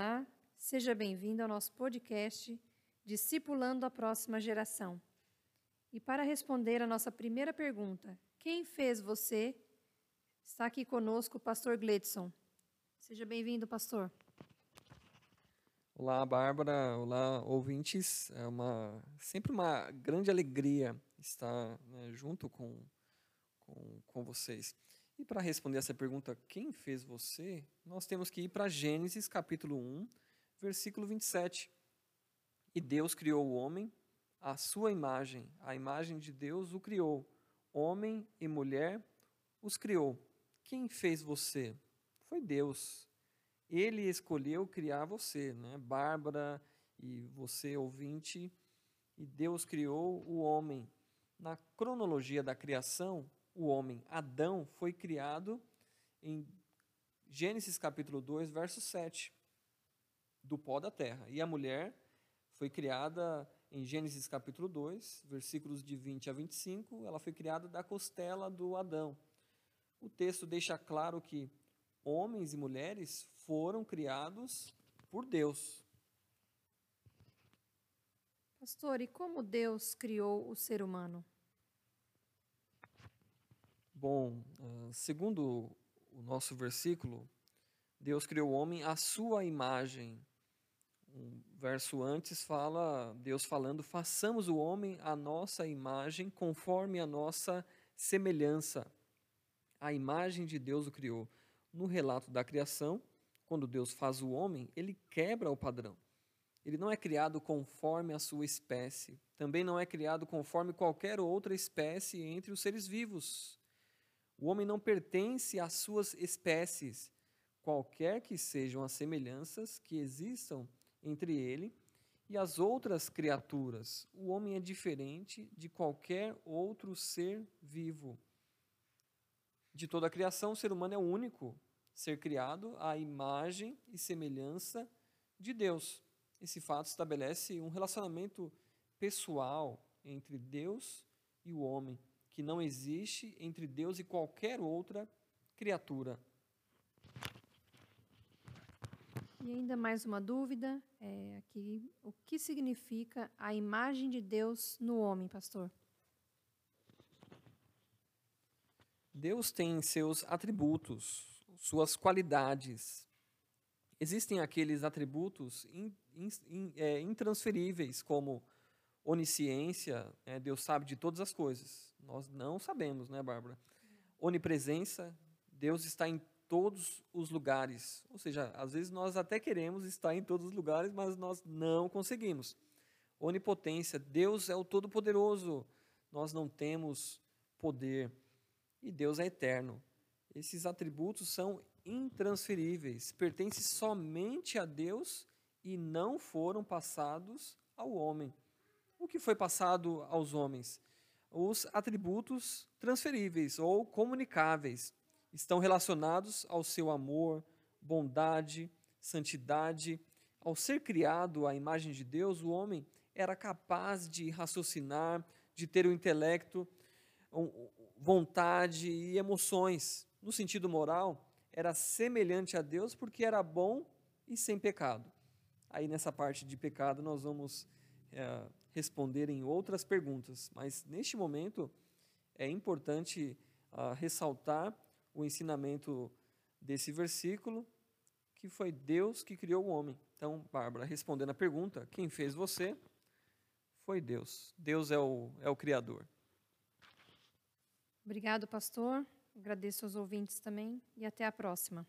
Olá, seja bem-vindo ao nosso podcast Discipulando a Próxima Geração. E para responder a nossa primeira pergunta, quem fez você? Está aqui conosco o pastor Gledson. Seja bem-vindo, pastor. Olá, Bárbara. Olá, ouvintes. É uma, sempre uma grande alegria estar né, junto com, com, com vocês. E para responder essa pergunta, quem fez você? Nós temos que ir para Gênesis capítulo 1, versículo 27. E Deus criou o homem à sua imagem, a imagem de Deus o criou. Homem e mulher os criou. Quem fez você? Foi Deus. Ele escolheu criar você, né? Bárbara e você ouvinte, e Deus criou o homem. Na cronologia da criação, o homem, Adão, foi criado em Gênesis capítulo 2, verso 7, do pó da terra. E a mulher foi criada em Gênesis capítulo 2, versículos de 20 a 25, ela foi criada da costela do Adão. O texto deixa claro que homens e mulheres foram criados por Deus. Pastor, e como Deus criou o ser humano? Bom, ah, segundo o nosso versículo, Deus criou o homem à sua imagem. Um verso antes fala, Deus falando, façamos o homem à nossa imagem, conforme a nossa semelhança. A imagem de Deus o criou. No relato da criação, quando Deus faz o homem, ele quebra o padrão. Ele não é criado conforme a sua espécie, também não é criado conforme qualquer outra espécie entre os seres vivos. O homem não pertence às suas espécies, qualquer que sejam as semelhanças que existam entre ele e as outras criaturas. O homem é diferente de qualquer outro ser vivo. De toda a criação, o ser humano é o único ser criado à imagem e semelhança de Deus. Esse fato estabelece um relacionamento pessoal entre Deus e o homem que não existe entre Deus e qualquer outra criatura. E ainda mais uma dúvida é aqui, o que significa a imagem de Deus no homem, pastor? Deus tem seus atributos, suas qualidades. Existem aqueles atributos in, in, in, é, intransferíveis, como onisciência, né? Deus sabe de todas as coisas. Nós não sabemos, né, Bárbara? Onipresença, Deus está em todos os lugares. Ou seja, às vezes nós até queremos estar em todos os lugares, mas nós não conseguimos. Onipotência, Deus é o Todo-Poderoso. Nós não temos poder. E Deus é eterno. Esses atributos são intransferíveis, pertencem somente a Deus e não foram passados ao homem o que foi passado aos homens? Os atributos transferíveis ou comunicáveis estão relacionados ao seu amor, bondade, santidade. Ao ser criado à imagem de Deus, o homem era capaz de raciocinar, de ter o intelecto, vontade e emoções. No sentido moral, era semelhante a Deus porque era bom e sem pecado. Aí nessa parte de pecado nós vamos é, responderem outras perguntas, mas neste momento é importante uh, ressaltar o ensinamento desse versículo, que foi Deus que criou o homem. Então, Bárbara, respondendo a pergunta, quem fez você? Foi Deus. Deus é o, é o Criador. Obrigado, pastor. Agradeço aos ouvintes também e até a próxima.